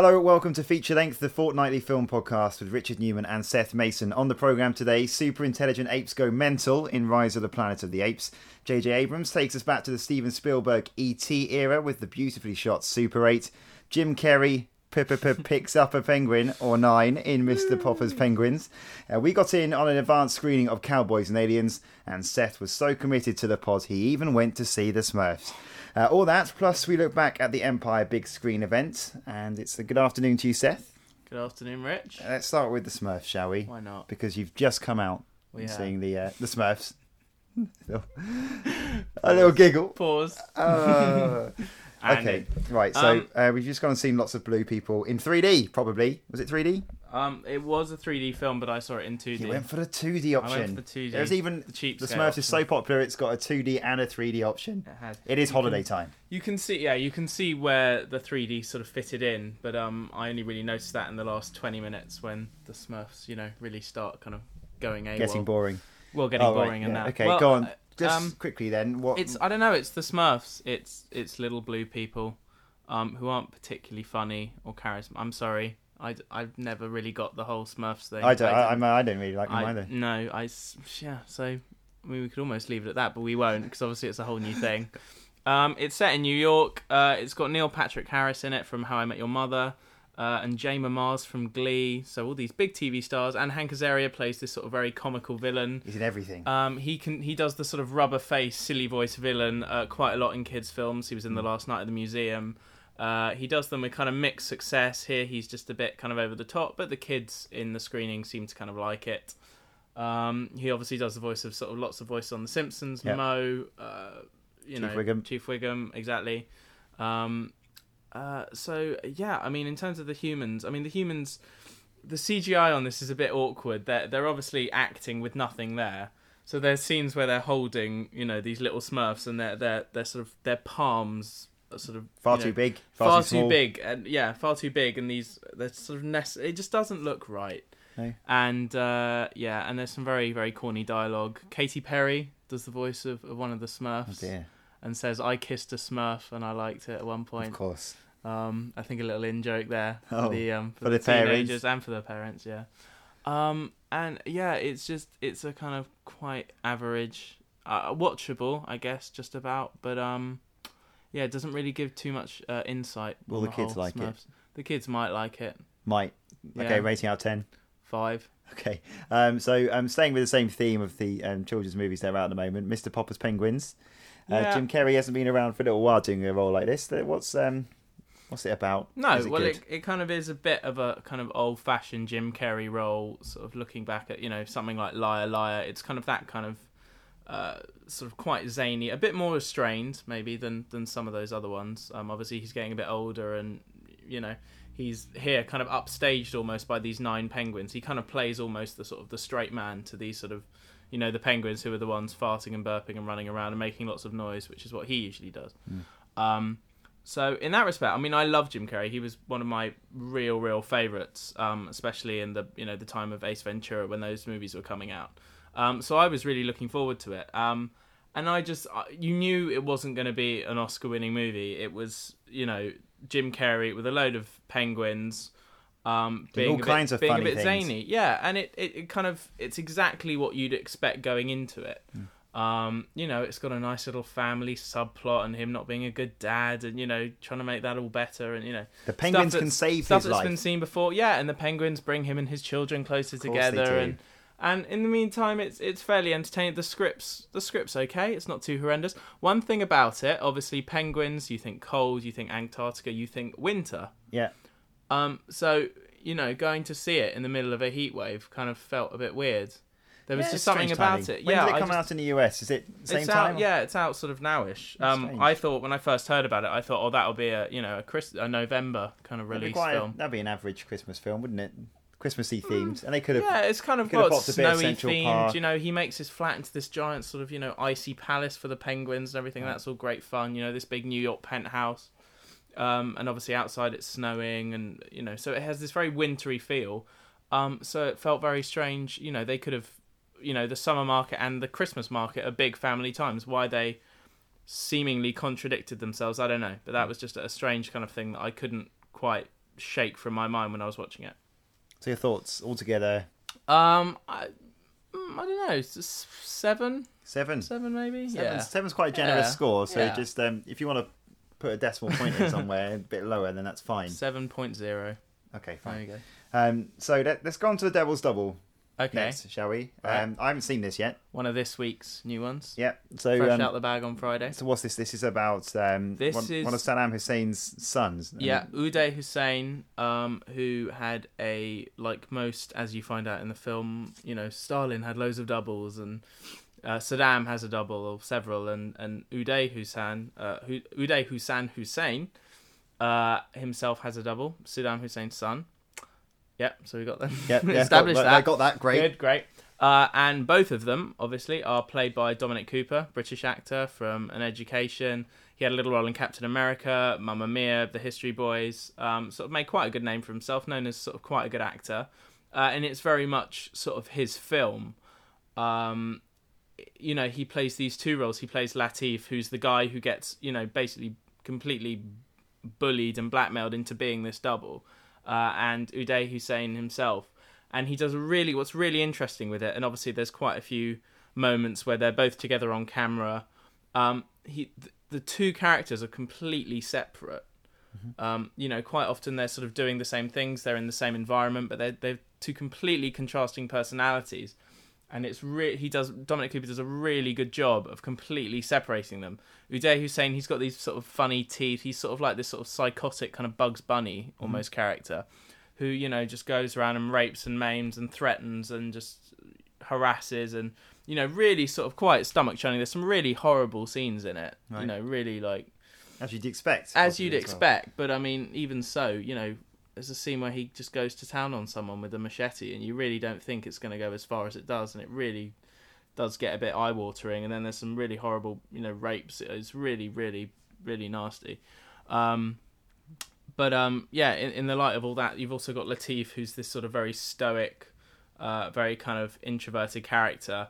Hello, welcome to Feature Length, the fortnightly film podcast with Richard Newman and Seth Mason. On the programme today, super intelligent apes go mental in Rise of the Planet of the Apes. J.J. Abrams takes us back to the Steven Spielberg E.T. era with the beautifully shot Super 8. Jim Carrey picks up a penguin or nine in Mr. Popper's Penguins. Uh, we got in on an advanced screening of Cowboys and Aliens, and Seth was so committed to the pod he even went to see the Smurfs. Uh, all that, plus we look back at the Empire big screen event, and it's a good afternoon to you, Seth. Good afternoon, Rich. Uh, let's start with the Smurfs, shall we? Why not? Because you've just come out We seeing the uh, the Smurfs. a little giggle. Pause. Uh, And okay, right. So Um, uh, we've just gone and seen lots of blue people in 3D. Probably was it 3D? Um, it was a 3D film, but I saw it in 2D. You went for the 2D option. I went for 2D. There's even The cheap the Smurfs is so popular. It's got a 2D and a 3D option. It had. It is You holiday can- time. You can see, yeah, you can see where the 3D sort of fitted in, but um, I only really noticed that in the last 20 minutes when the Smurfs, you know, really start kind of going AWOL. Getting boring. Well, getting Oh, right, boring and that. Okay, Well, go on. Just um, quickly then. What? It's I don't know. It's the Smurfs. It's it's little blue people, um, who aren't particularly funny or charismatic. I'm sorry. I I've never really got the whole Smurfs thing. I don't. I, didn't- I'm, I don't really like them I, either. no, I yeah. So I mean, we could almost leave it at that, but we won't because obviously it's a whole new thing. Um, it's set in New York. Uh, it's got Neil Patrick Harris in it from How I Met Your Mother, uh, and Jayma Mays from Glee. So all these big TV stars, and Hank Azaria plays this sort of very comical villain. He's in everything. Um, he can he does the sort of rubber face, silly voice villain uh, quite a lot in kids' films. He was in the Last Night at the Museum. Uh, he does them with kind of mixed success. Here, he's just a bit kind of over the top, but the kids in the screening seem to kind of like it. Um, he obviously does the voice of sort of lots of voices on The Simpsons, Yep. Moe, uh, you Chief know, Wiggum. Chief Wiggum, exactly. Um, uh, so yeah, I mean, in terms of the humans, I mean, the humans, the CGI on this is a bit awkward. They're they're obviously acting with nothing there. So there's scenes where they're holding, you know, these little Smurfs, and they're they're they're sort of their palms are sort of far you too big. far, Far, too, small. big, and yeah, far too big, and these they're sort of nest. It just doesn't look right. No. And uh, yeah, and there's some very very corny dialogue. Katy Perry does the voice of, of one of the Oh Smurfs dear. And says, "I kissed a Smurf and I liked it at one point." Of course. Um, I think a little in joke there Oh, for the um, for, for the, the parents. teenagers and for the parents, yeah. Um, and yeah, it's just it's a kind of quite average, uh, watchable, I guess, just about. But um, yeah, it doesn't really give too much uh, insight. Will on the kids like it? The kids might like it. Might. Yeah, Okay, rating out of ten. five. Okay. Um, so um, staying with the same theme of the um, children's movies that are out at the moment, Mr. Popper's Penguins. Uh, Yeah. Jim Carrey hasn't been around for a little while doing a role like this. What's um, what's it about? No, it well, it, it kind of is a bit of a kind of old fashioned Jim Carrey role, sort of looking back at, you know, something like Liar Liar. It's kind of that kind of uh, sort of quite zany, a bit more restrained maybe than, than some of those other ones. Um, obviously, he's getting a bit older and, you know, he's here kind of upstaged almost by these nine penguins. He kind of plays almost the sort of the straight man to these sort of, you know, the penguins who are the ones farting and burping and running around and making lots of noise, which is what he usually does. Um, so in that respect, I mean, I love Jim Carrey. He was one of my real, real favorites, um, especially in the you know the time of Ace Ventura when those movies were coming out. Um, so I was really looking forward to it. Um, and I just you knew it wasn't going to be an Oscar-winning movie. It was you know Jim Carrey with a load of penguins. Um, being all kinds of being funny a bit things. zany, yeah, and it, it, it kind of it's exactly what you'd expect going into it. Um, you know, it's got a nice little family subplot and him not being a good dad and, you know, trying to make that all better and, you know. The penguins can save stuff his that's life. been seen before. Yeah, and the penguins bring him and his children closer together and and in the meantime it's it's fairly entertaining. The script's the script's okay, it's not too horrendous. One thing about it, obviously penguins, you think cold, you think Antarctica, you think winter. Yeah. Um, so you know, going to see it in the middle of a heat wave kind of felt a bit weird. There was Yeah, just something about timing. it. When yeah, did it come just- out in the US? Is it same it's time? out, yeah, it's out sort of nowish. Um. I thought when I first heard about it, I thought, oh, that'll be a you know a Chris a November kind of That'd release a- film. that'd be an average Christmas film, wouldn't it? Christmassy themed, and they could have. Yeah, it's kind of got a snowy themed. Park. You know, he makes his flat into this giant sort of you know icy palace for the penguins and everything. That's all great fun. You know, this big New York penthouse, um, and obviously outside it's snowing, and you know, so it has this very wintry feel. Um, so it felt very strange. You know, they could have, you know, the summer market and the Christmas market are big family times. Why they seemingly contradicted themselves, I don't know. But that was just a strange kind of thing that I couldn't quite shake from my mind when I was watching it. So your thoughts altogether? Um, I, mm, I don't know, it's just seven, Seven. seven maybe. Seven's, Yeah, seven's quite a generous Yeah. score. So Yeah. just um, if you want to put a decimal point in somewhere a bit lower, then that's fine. seven point zero. Okay, fine. There you go. Um, so let, let's go on to the Devil's Double Okay, next, shall we? Right. Um, I haven't seen this yet. one of this week's new ones. Yeah. So Fresh um, out the bag on Friday. so what's this? This is about um, This one, is- one of Saddam Hussein's sons. Yeah, Uday Hussein, um, who had a like most, as you find out in the film, you know, Stalin had loads of doubles, and uh, Saddam has a double or several, and and Uday Hussein, uh, Uday Hussein Hussein, uh, himself has a double. Saddam Hussein's son. Yep, so we got them. Yeah, yeah, established got, that. I got that. Great. Good, great. Uh, and both of them, obviously, are played by Dominic Cooper, British actor from An Education. He had a little role in Captain America, Mamma Mia, The History Boys. Um, sort of made quite a good name for himself, known as sort of quite a good actor. Uh, and it's very much sort of his film. Um, you know, he plays these two roles. He plays Latif, who's the guy who gets, you know, basically completely bullied and blackmailed into being this double, uh, and Uday Hussein himself. And he does really what's really interesting with it, and obviously there's quite a few moments where they're both together on camera. Um, he th- the two characters are completely separate. Um, you know, quite often they're sort of doing the same things. They're in the same environment, but they're they're two completely contrasting personalities. And it's re- he does Dominic Cooper does a really good job of completely separating them. Uday Hussein, he's got these sort of funny teeth. He's sort of like this sort of psychotic kind of Bugs Bunny mm-hmm. almost character, who you know just goes around and rapes and maims and threatens and just harasses and you know really sort of quite stomach churning. There's some really horrible scenes in it. You know, really like As you'd expect. as you'd well. expect. But I mean, even so, you know, there's a scene where he just goes to town on someone with a machete, and you really don't think it's going to go as far as it does, and it really does get a bit eye watering. And then there's some really horrible, you know, rapes. It's really, really, really nasty. Um, but um, yeah, in, in the light of all that, you've also got Latif, who's this sort of very stoic, uh, very kind of introverted character,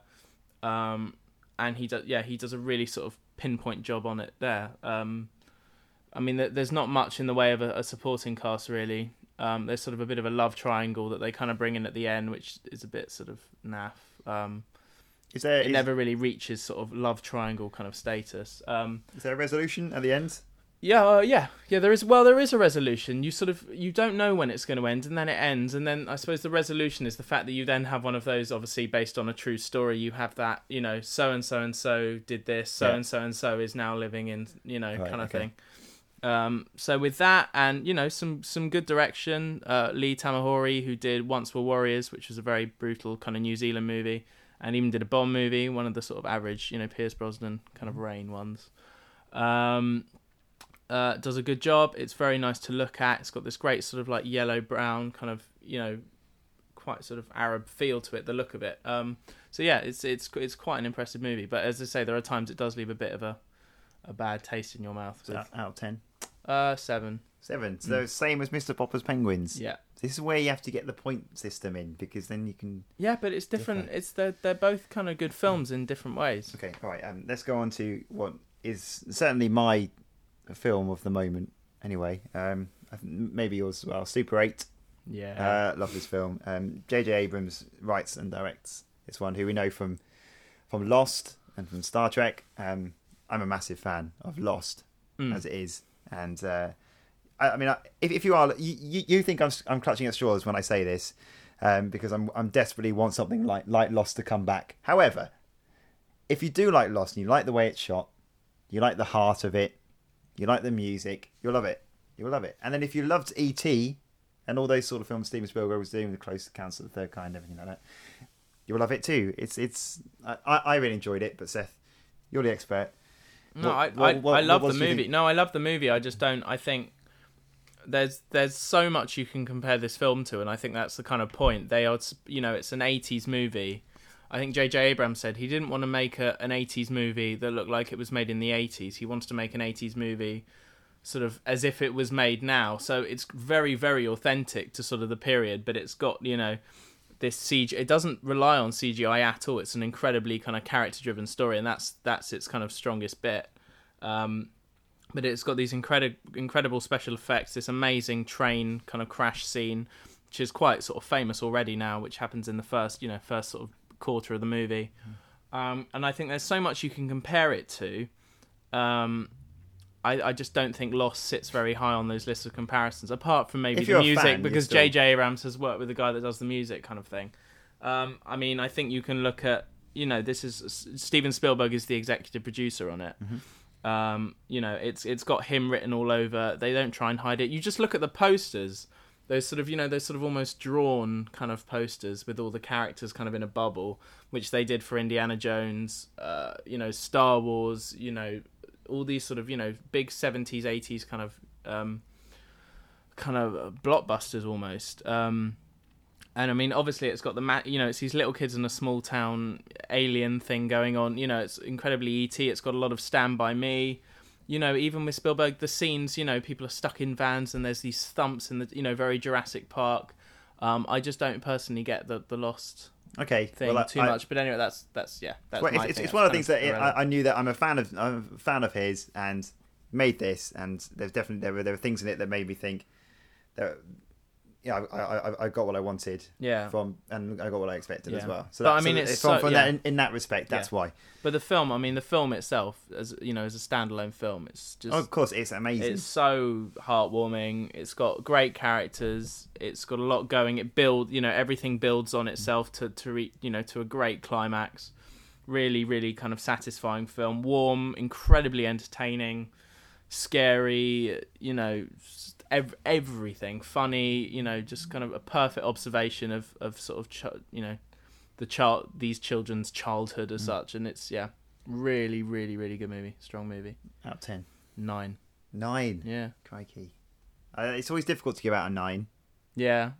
um, and he does yeah he does a really sort of pinpoint job on it there. Um, I mean, there's not much in the way of a, a supporting cast really. Um, there's sort of a bit of a love triangle that they kind of bring in at the end, which is a bit sort of naff. Um, Is there, it is, never really reaches sort of love triangle kind of status. Um, is there a resolution at the end? yeah, uh, yeah, yeah. There is. Well, there is a resolution. You sort of you don't know when it's going to end, and then it ends, and then I suppose the resolution is the fact that you then have one of those, obviously based on a true story. You have that, you know, so and so and so did this, so and so and so is now living in, you know, Right, kind of okay. thing. Um, so with that, and you know, some some good direction. Uh, Lee Tamahori, who did Once Were Warriors, which was a very brutal kind of New Zealand movie, and even did a Bond movie, one of the sort of average, you know, Pierce Brosnan kind of Rain ones. Um, uh, does a good job. It's very nice to look at. It's got this great sort of like yellow brown kind of you know quite sort of Arab feel to it. The look of it. Um, so yeah, it's it's it's quite an impressive movie. But as I say, there are times it does leave a bit of a a bad taste in your mouth. With, out, out of ten. Uh, seven. Seven. So same as Mr. Popper's Penguins. Yeah. This is where you have to get the point system in because then you can. Yeah, but it's different. Different. It's they're they're both kind of good films in different ways. Okay, all right. Um, let's go on to what is certainly my film of the moment. Anyway, um, maybe yours as well. Super Eight. Yeah. Uh, love this film. Um, J.J. Abrams writes and directs this one, who we know from from Lost and from Star Trek. Um, I'm a massive fan of Lost Mm. as it is, and uh, I, I mean, if, if you are, you, you think I'm I'm clutching at straws when I say this, um, because I'm I'm desperately want something like like Lost to come back. However, if you do like Lost and you like the way it's shot, you like the heart of it, you like the music, you'll love it. You'll love it. And then if you loved E.T. and all those sort of films Steven Spielberg was doing, The Close Encounters of the Third Kind, everything like that, you'll love it too. It's it's I I really enjoyed it, but Seth, you're the expert. No, What- I, what- I, what- I love the else do you movie. No, I love the movie. I just don't. I think there's there's so much you can compare this film to, and I think that's the kind of point. They are, you know, it's an '80s movie. I think J.J. Abrams said he didn't want to make a, an '80s movie that looked like it was made in the '80s. He wants to make an '80s movie sort of as if it was made now. So it's very, very authentic to sort of the period, but it's got you know this CG. It doesn't rely on CGI at all. It's an incredibly kind of character-driven story, and that's that's its kind of strongest bit. Um, but it's got these incredible incredible special effects. This amazing train kind of crash scene, which is quite sort of famous already now, which happens in the first you know first sort of quarter of the movie. Um, and I think there's so much you can compare it to. Um, I, I just don't think Lost sits very high on those lists of comparisons, apart from maybe the music, fan, because still- J.J. Abrams has worked with the guy that does the music, kind of thing. Um, I mean, I think you can look at, you know, this is Steven Spielberg is the executive producer on it. Mm-hmm. Um, you know, it's it's got him written all over. They don't try and hide it. You just look at the posters. Those sort of, you know, those sort of almost drawn kind of posters with all the characters kind of in a bubble, which they did for Indiana Jones, uh, you know, Star Wars, you know, all these sort of, you know, big 70s, 80s kind of um, kind of blockbusters almost. Um, and I mean, obviously, it's got the ma- you know, it's these little kids in a small town alien thing going on. You know, it's incredibly ET. It's got a lot of Stand by Me. You know, even with Spielberg, the scenes, you know, people are stuck in vans and there's these thumps in the, you know, very Jurassic Park. Um, I just don't personally get the the Lost Okay, thing well, too I- much. But anyway, that's that's yeah, that's well, it's, it's, thing. it's That's one of the things that it. I, I knew that I'm a fan of. I'm a fan of his and made this, and there's definitely there were there were things in it that made me think that yeah, I, I, I- got what I wanted yeah. from, and I got what I expected as well. So But, I mean, so it's from, so- from yeah. that in, in that respect, that's why. But the film, I mean, the film itself, as you know, as a standalone film, it's just Oh, of course, it's amazing. It's so heartwarming. It's got great characters. It's got a lot going. It build, you know, everything builds on itself to to re, you know to a great climax. Really, really kind of satisfying film. Warm, incredibly entertaining, scary. You know, ev- everything funny. You know, just kind of a perfect observation of of sort of ch- you know the child these children's childhood as such. And it's yeah, really, really, really good movie. Strong movie. out of ten. Nine. Nine. Yeah. Crikey. Uh, it's always difficult to give out a nine. Yeah.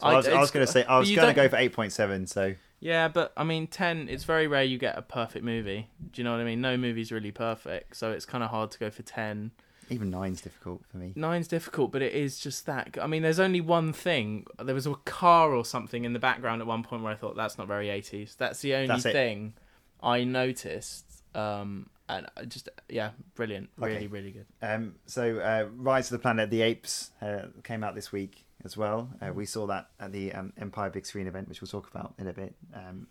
So I, was, I it's- was going to say I was going to go for eight point seven. So Yeah, but I mean, 10, it's very rare you get a perfect movie. Do you know what I mean? No movie's really perfect, so it's kind of hard to go for 10. Even nine's difficult for me. Nine's difficult, but it is just that. I mean, there's only one thing. There was a car or something in the background at one point where I thought, that's not very 80s. That's the only That's it. thing I noticed. Um, and I just, yeah, brilliant. Really, Okay. really good. Um, so, uh, Rise of the Planet of the Apes uh, came out this week as well. Uh, we saw that at the um, Empire Big Screen event, which we'll talk about in a bit. Um,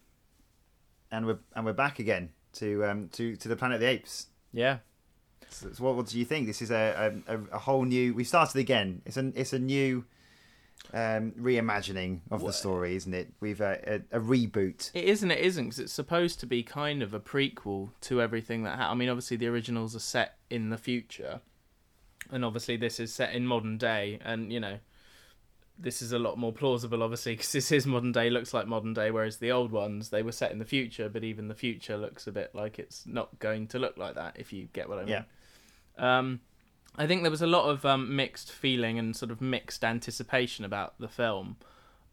and we're and we're back again to um, to to the Planet of the Apes. Yeah. So, what, what do you think? This is a, a a whole new. We started again. It's an it's a new um, reimagining of the story, isn't it? We've uh, a, a reboot. It is and it isn't because it's supposed to be kind of a prequel to everything that. Ha- I mean, obviously the originals are set in the future, and obviously this is set in modern day, and you know, this is a lot more plausible, obviously, because this is modern day, looks like modern day, whereas the old ones they were set in the future, but even the future looks a bit like it's not going to look like that. If you get what I mean. Yeah. Um, I think there was a lot of um, mixed feeling and sort of mixed anticipation about the film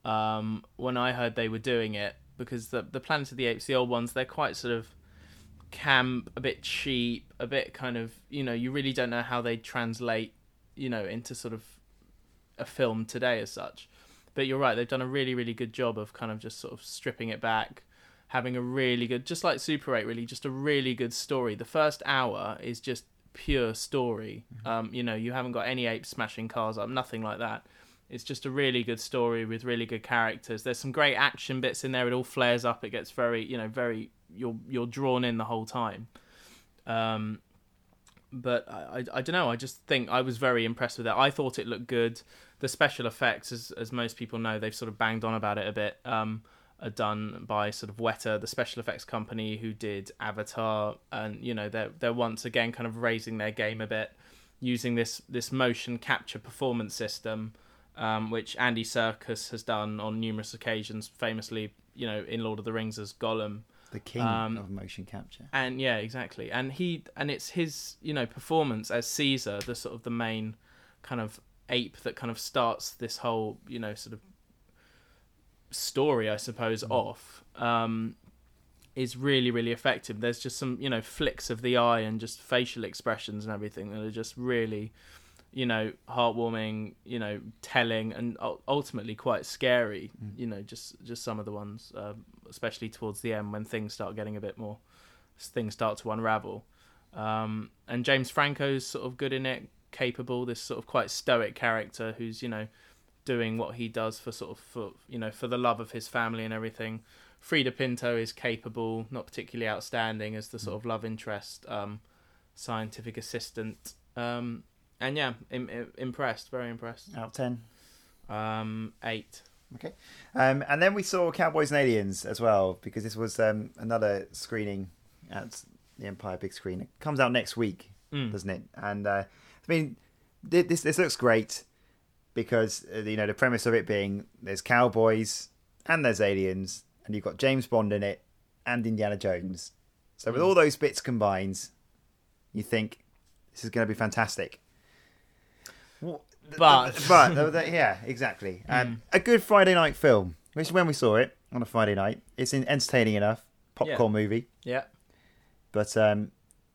um, when I heard they were doing it because the the Planet of the Apes, the old ones, they're quite sort of camp, a bit cheap, a bit kind of you know you really don't know how they translate you know into sort of a film today as such. But you're right, they've done a really really good job of kind of just sort of stripping it back. Having a really good, just like Super 8, really, just a really good story. The first hour is just pure story. Um, you know, you haven't got any apes smashing cars up, nothing like that. It's just a really good story with really good characters. There's some great action bits in there. It all flares up. It gets very, you know, very you're you're drawn in the whole time. Um, but I, I, I don't know. I just think I was very impressed with it. I thought it looked good. The special effects, as as most people know, they've sort of banged on about it a bit. Um, are done by sort of Weta, the special effects company who did Avatar, and you know they're they're once again kind of raising their game a bit, using this this motion capture performance system, um, which Andy Serkis has done on numerous occasions, famously you know in Lord of the Rings as Gollum. The king Um, of motion capture. And yeah, exactly. And he and it's his, you know, performance as Caesar, the sort of the main kind of ape that kind of starts this whole, you know, sort of story, I suppose, off. Um, is really really effective. There's just some, you know, flicks of the eye and just facial expressions and everything that are just really you know, heartwarming, you know, telling, and ultimately quite scary. You know, just just some of the ones, um, especially towards the end when things start getting a bit more, things start to unravel. Um, and James Franco's sort of good in it, capable. This sort of quite stoic character who's you know doing what he does for sort of for you know for the love of his family and everything. Freida Pinto is capable, not particularly outstanding as the sort of love interest, um, scientific assistant. Um, and yeah, Im- im- impressed, very impressed. Out of ten. Um, eight. Okay. Um, and then we saw Cowboys and Aliens as well because this was um, another screening at the Empire big screen. It comes out next week, Mm. doesn't it? And uh, I mean, this this looks great because uh, you know the premise of it being there's cowboys and there's aliens and you've got James Bond in it and Indiana Jones. So with Mm. all those bits combined, you think this is going to be fantastic. But- but yeah, exactly. Um, A good Friday night film, which is when we saw it on a Friday night. It's entertaining enough, popcorn movie. Yeah. But um,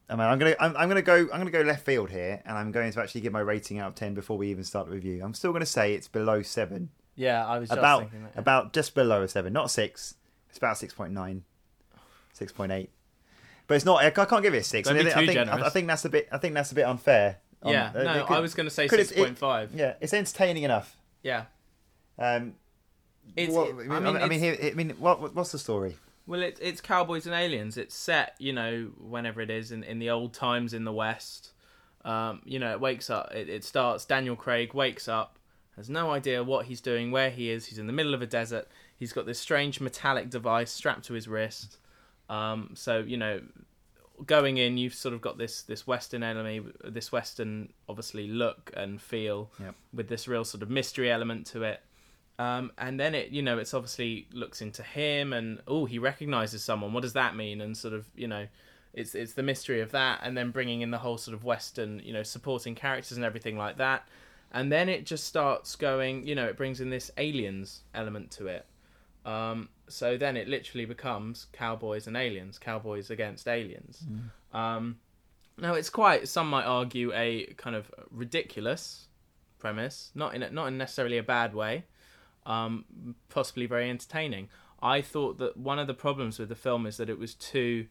I mean, I'm gonna I'm, I'm gonna go I'm gonna go left field here, and I'm going to actually give my rating out of ten before we even start the review. I'm still gonna say it's below seven, Yeah, I was just about thinking that. yeah. about just below a seven, not six. It's about 6.9, 6.8. But it's not. I can't give it a six. Don't I, be mean, I think generous. I think that's a bit. I think that's a bit unfair. on- yeah, uh, no, could- I was going to say it- six point five. Yeah, it's entertaining enough. Yeah, Um, it's. what- it- I mean, I mean, it's- here, I mean, what- what's the story? Well, it's it's cowboys and aliens. It's set, you know, whenever it is in, in the old times in the West. Um, you know, it wakes up. It, it starts. Daniel Craig wakes up, has no idea what he's doing, where he is. He's in the middle of a desert. He's got this strange metallic device strapped to his wrist. Um, so you know, going in, you've sort of got this this Western enemy, this Western obviously look and feel, Yep. with this real sort of mystery element to it. Um, and then it, you know, it's obviously looks into him, and oh, he recognizes someone. What does that mean? And sort of, you know, it's it's the mystery of that, and then bringing in the whole sort of Western, you know, supporting characters and everything like that. And then it just starts going, you know, it brings in this aliens element to it. Um, so then it literally becomes cowboys and aliens, cowboys against aliens. Um, now it's quite, some might argue, a kind of ridiculous premise, not in a, not in necessarily a bad way, um, possibly very entertaining. I thought that one of the problems with the film is that it was too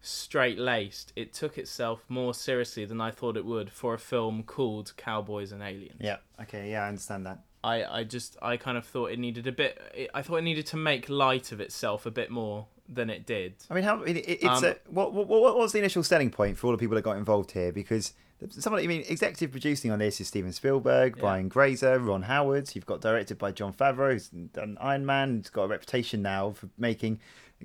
straight laced. It took itself more seriously than I thought it would for a film called Cowboys and Aliens. Yeah. Okay. Yeah, I understand that. I, I just I kind of thought it needed a bit. I thought it needed to make light of itself a bit more than it did. I mean, how it, it- it's Um, a, what, what what was the initial selling point for all the people that got involved here? Because some of the, I mean, executive producing on this is Steven Spielberg, Yeah. Brian Grazer, Ron Howard. You've got directed by Jon Favreau, who's done Iron Man. He's got a reputation now for making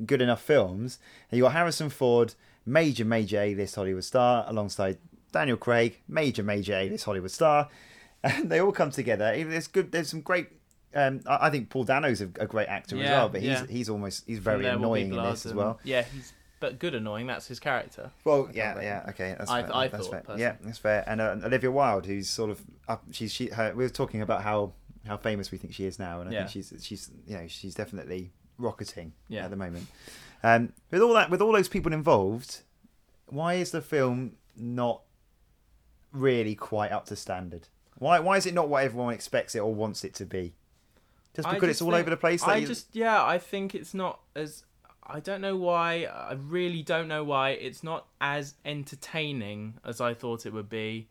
good enough films. And you got Harrison Ford, major major A list Hollywood star, alongside Daniel Craig, major major A list Hollywood star, and they all come together. There's good. There's some great. Um, I I think Paul Dano's a, a great actor as well, but he's yeah. he's almost he's very There Will Be annoying in this as well. Yeah, he's but good annoying. That's his character. Well, yeah, yeah, okay, that's I- fair. I that's thought, fair. personally. Yeah, that's fair. And uh, Olivia Wilde, who's sort of up, she's she. Her, we were talking about how how famous we think she is now, and I Yeah. think she's she's you know she's definitely rocketing Yeah. at the moment. Um, with all that, with all those people involved, why is the film not really quite up to standard? Why why is it not what everyone expects it or wants it to be? Just I because it's just all think- over the place. I you- just yeah, I think it's not as I don't know why. I really don't know why it's not as entertaining as I thought it would be.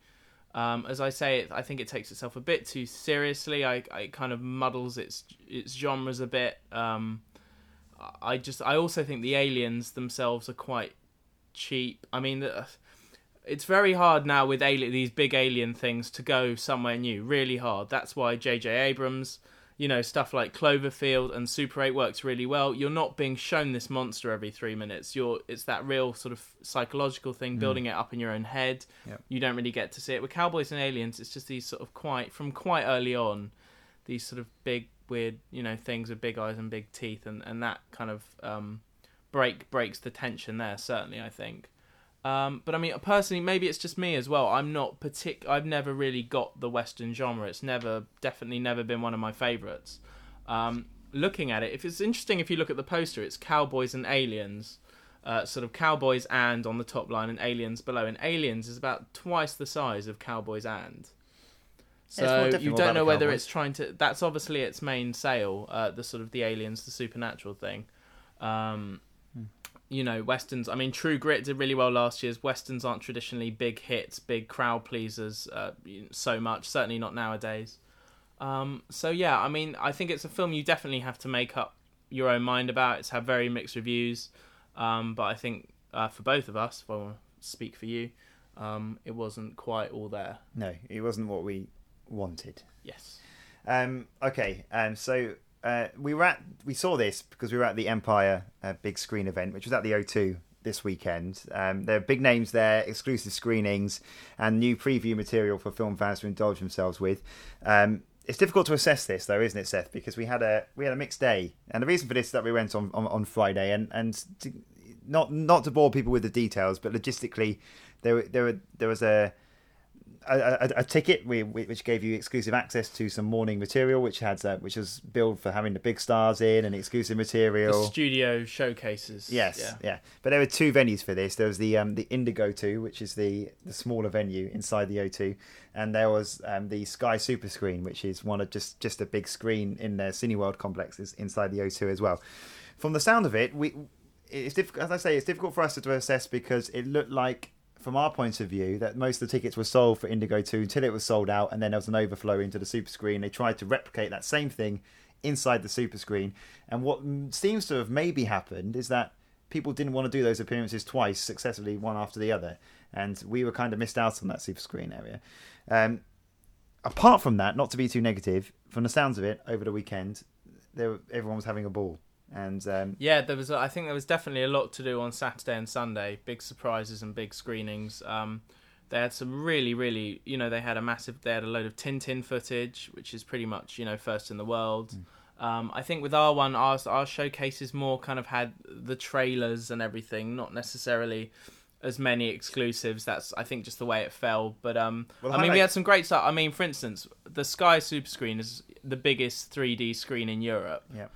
Um, as I say, I think it takes itself a bit too seriously. I, I it kind of muddles its its genres a bit. Um, I just I also think the aliens themselves are quite cheap. I mean, it's very hard now with alien, these big alien things to go somewhere new. Really hard. That's why J.J. Abrams, you know, stuff like Cloverfield and Super 8 works really well. You're not being shown this monster every three minutes. You're it's that real sort of psychological thing, building it up in your own head. Yep. You don't really get to see it with Cowboys and Aliens. It's just these sort of quite from quite early on, these sort of big weird you know things with big eyes and big teeth, and and that kind of um, break breaks the tension there. Certainly, I think. Um, but I mean, personally, maybe it's just me as well. I'm not partic. I've never really got the Western genre. It's never, definitely, never been one of my favorites. Um, looking at it, if it's interesting, if you look at the poster, it's cowboys and aliens. Uh, sort of cowboys and on the top line and aliens below. And aliens is about twice the size of cowboys and. Yeah, it's more So you don't know whether it's trying to. That's obviously its main sale. Uh, the sort of the aliens, the supernatural thing. Um, you know, westerns. I mean, True Grit did really well last year. Westerns aren't traditionally big hits, big crowd pleasers uh, so much. Certainly not nowadays. Um, so yeah, I mean, I think it's a film you definitely have to make up your own mind about. It's had very mixed reviews, um, but I think uh, for both of us, if I want to speak for you, um, it wasn't quite all there. No, it wasn't what we wanted. Yes. Um, okay, um, so uh, we were at we saw this because we were at the Empire uh, big screen event, which was at the O2 this weekend. Um, there are big names there, exclusive screenings, and new preview material for film fans to indulge themselves with. Um, it's difficult to assess this, though, isn't it, Seth? Because we had a we had a mixed day, and the reason for this is that we went on on, on Friday, and and to, not not to bore people with the details, but logistically, there there there was a a, a, ticket we, which gave you exclusive access to some morning material, which had uh, which was billed for having the big stars in and exclusive material. The studio showcases. Yes, yeah. yeah. But there were two venues for this. There was the um, the Indigo Two, which is the the smaller venue inside the O2, and there was um, the Sky Super Screen, which is one of just just a big screen in the Cineworld complexes inside the O2 as well. From the sound of it, we it's difficult. As I say, it's difficult for us to assess because it looked like from our point of view, that most of the tickets were sold for Indigo 2 until it was sold out, and then there was an overflow into the super screen. They tried to replicate that same thing inside the super screen. And what seems to have maybe happened is that people didn't want to do those appearances twice successively, one after the other. And we were kind of missed out on that super screen area. Um, apart from that, not to be too negative, from the sounds of it, over the weekend, there, everyone was having a ball. And um, yeah, there was. I think there was definitely a lot to do on Saturday and Sunday. Big surprises and big screenings. Um, they had some really, really. You know, they had a massive. They had a load of Tintin footage, which is pretty much you know first in the world. Mm. Um, I think with our one, our our showcases more kind of had the trailers and everything, not necessarily as many exclusives. That's I think just the way it fell. But um, well, I mean, we had some great stuff. I mean, for instance, the Sky Super Screen is the biggest 3D screen in Europe. Yeah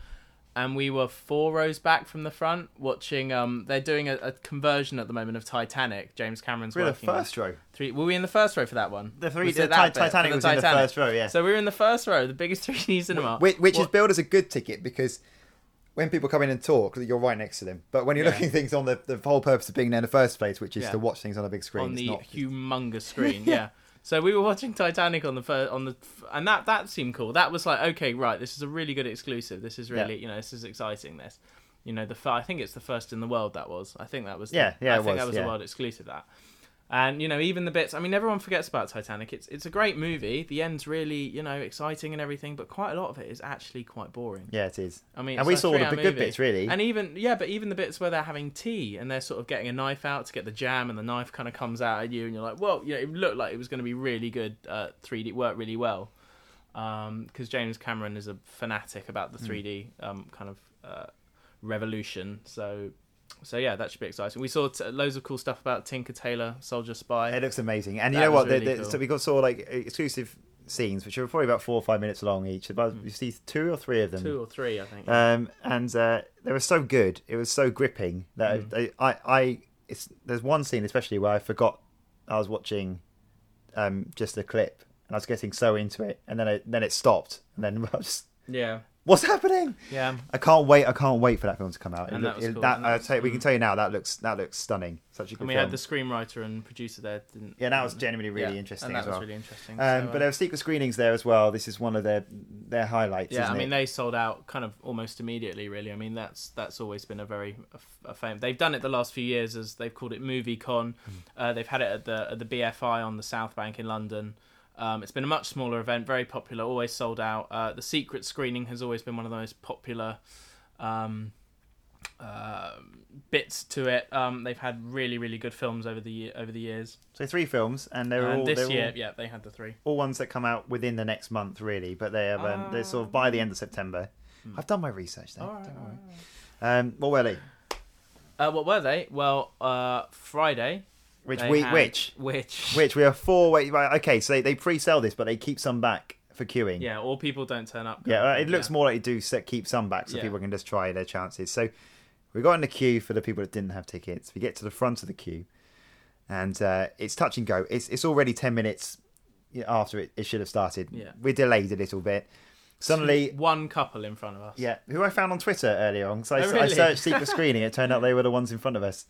and we were four rows back from the front watching. Um, they're doing a, a conversion at the moment of Titanic. James Cameron's we're working. the first row. Three. Were we in the first row for that one? The three. The Titanic was Titanic. in the first row. Yeah. So we were in the first row, the biggest 3D cinema, which, which is billed as a good ticket because when people come in and talk, you're right next to them. But when you're yeah. looking at things on the the whole purpose of being there in the first place, which is yeah. to watch things on a big screen, on the not... humongous screen, yeah. So we were watching Titanic on the first, on the and that that seemed cool. That was like okay, right. This is a really good exclusive. This is really yeah. you know this is exciting. This, you know the I think it's the first in the world that was. I think that was the, yeah yeah. I think was, that was yeah. a world exclusive. That and you know, even the bits. I mean, everyone forgets about Titanic. It's it's a great movie. The end's really you know exciting and everything, but quite a lot of it is actually quite boring. Yeah, it is. I mean, and we like saw the good movie. bits really. And even yeah, but even the bits where they're having tea and they're sort of getting a knife out to get the jam, and the knife kind of comes out at you, and you're like, well, yeah, it looked like it was going to be really good. Uh, 3D worked really well because um, James Cameron is a fanatic about the 3D hmm. um, kind of uh, revolution. So so yeah, that should be exciting. We saw t- loads of cool stuff about Tinker Tailor Soldier Spy. It looks amazing, and you know what? Really the, the, cool. So we got saw like exclusive scenes, which are probably about four or five minutes long each. About mm. you see two or three of them. Two or three, I think. Um, and uh, they were so good. It was so gripping that mm. I, I, it's there's one scene especially where I forgot I was watching, um, just a clip, and I was getting so into it, and then it then it stopped, and then I was yeah what's happening? Yeah, I can't wait. I can't wait for that film to come out. And that, was cool. that tell you, we can tell you now that looks that looks stunning. Such a good. And we film. had the screenwriter and producer there. Didn't, yeah, that was genuinely really yeah, interesting. And that as was well. really interesting. Um, so, but there were secret screenings there as well. This is one of their their highlights. Yeah, I mean it? they sold out kind of almost immediately. Really, I mean that's that's always been a very a, a fame. They've done it the last few years as they've called it Movie Con. Mm. Uh, they've had it at the at the BFI on the South Bank in London. Um, it's been a much smaller event, very popular, always sold out. Uh, the secret screening has always been one of the most popular um, uh, bits to it. Um, they've had really, really good films over the over the years. So three films, and they're and all this they're year. All, yeah, they had the three. All ones that come out within the next month, really. But they have um, they're sort of by the end of September. Hmm. I've done my research. There. Right, right. Um, what were they? Uh, what were they? Well, uh, Friday which we had, which which which we are four. Wait, right, okay, so they, they pre-sell this, but they keep some back for queuing. Yeah, or people don't turn up. Yeah, it looks yeah. more like they do set, keep some back, so yeah. people can just try their chances. So we got in the queue for the people that didn't have tickets. We get to the front of the queue, and uh, it's touch and go. It's it's already ten minutes after it, it should have started. Yeah, we're delayed a little bit. Suddenly, one couple in front of us. yeah, who I found on Twitter earlier on. So I, Oh, I really? searched secret screening. It turned out they were the ones in front of us.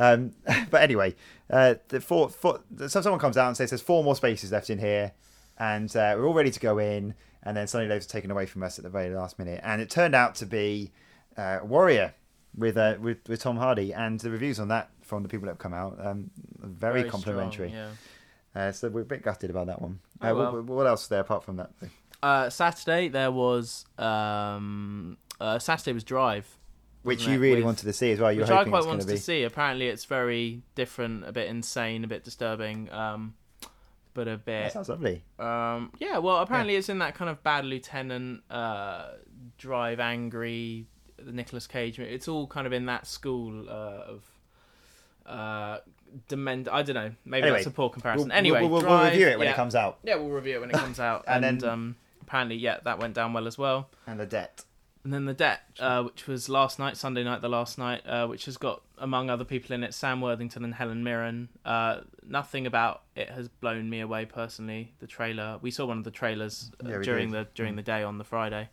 Um, but anyway, uh, the four, four, so someone comes out and says there's four more spaces left in here, and uh, we're all ready to go in. And then those are taken away from us at the very last minute, and it turned out to be uh, Warrior with, uh, with with Tom Hardy, and the reviews on that from the people that have come out um, are very, complimentary. strong, yeah. Uh, so we're a bit gutted about that one. Oh, uh, well. what, what else is there apart from that? Uh, Saturday there was um, uh, Saturday was Drive, Which you really with- wanted to see as well. You're which I quite wanted to see. Apparently, it's very different, a bit insane, a bit disturbing, um, but a bit. That sounds lovely. Um, yeah, well, apparently it's in that kind of bad lieutenant, uh, drive angry, the Nicolas Cage. movie. It's all kind of in that school uh, of uh, dement. I don't know. Maybe Anyway, that's a poor comparison. We'll, anyway, we'll, we'll, Drive, we'll review it when yeah. it comes out. Yeah, we'll review it when it comes out. And and then- um, apparently, yeah, that went down well as well. And the debt. And then the debt, uh, which was last night, Sunday night, the last night, uh, which has got among other people in it Sam Worthington and Helen Mirren. Uh, nothing about it has blown me away personally. The trailer, we saw one of the trailers uh, Yeah, during did. the during the day on the Friday.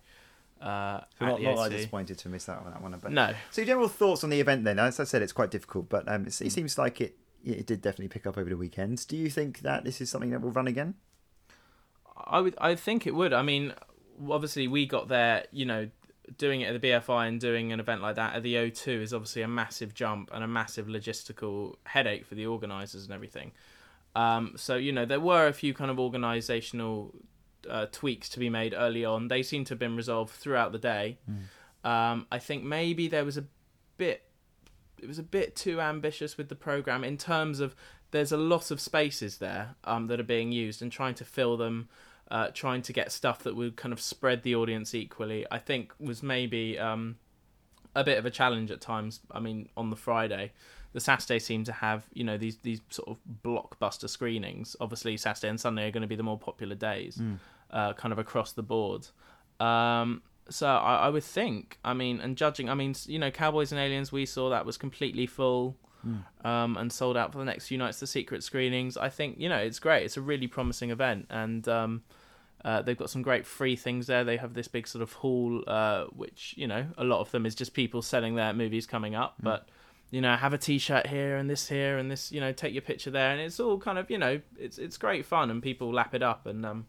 Uh, So not, not like disappointed to miss out on that one. But No, So, your general thoughts on the event then? As I said, it's quite difficult, but um, it seems like it it did definitely pick up over the weekends. Do you think that this is something that will run again? I would. I think it would. I mean, obviously we got there. You know, doing it at the BFI and doing an event like that at the O2 is obviously a massive jump and a massive logistical headache for the organisers and everything. Um, so you know, there were a few kind of organisational uh, tweaks to be made early on. They seem to have been resolved throughout the day. Um, I think maybe there was a bit. It was a bit too ambitious with the program in terms of there's a lot of spaces there um, that are being used and trying to fill them uh, trying to get stuff that would kind of spread the audience equally, I think was maybe um, a bit of a challenge at times. I mean, on the Friday, the Saturday seemed to have you know these these sort of blockbuster screenings. Obviously, Saturday and Sunday are going to be the more popular days, uh, kind of across the board. Um, so I, I would think, I mean, and judging, I mean, you know, Cowboys and Aliens, we saw that was completely full um, and sold out for the next few nights. The secret screenings, I think, you know, it's great. It's a really promising event, and um, uh, they've got some great free things there. They have this big sort of hall, uh, which you know, a lot of them is just people selling their movies coming up, but. You know, have a T-shirt here and this here and this. You know, take your picture there, and it's all kind of you know, it's it's great fun, and people lap it up, and um,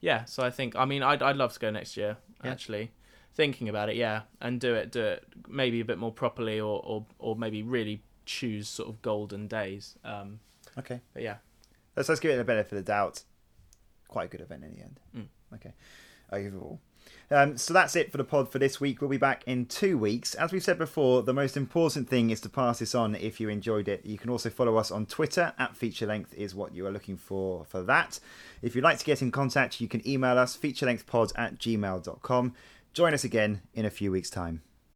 yeah. So I think, I mean, I'd I'd love to go next year. Yeah. Actually, thinking about it, yeah, and do it, do it maybe a bit more properly, or or or maybe really choose sort of golden days. Um, Okay, but yeah, let's let's give it a benefit of the doubt. Quite a good event in the end. Mm. Okay, overall. Um, so that's it for the pod for this week. We'll be back in two weeks. As we've said before, the most important thing is to pass this on if you enjoyed it. You can also follow us on Twitter at feature length is what you are looking for for that. If you'd like to get in contact, you can email us featurelengthpod at gmail.com. Join us again in a few weeks' time.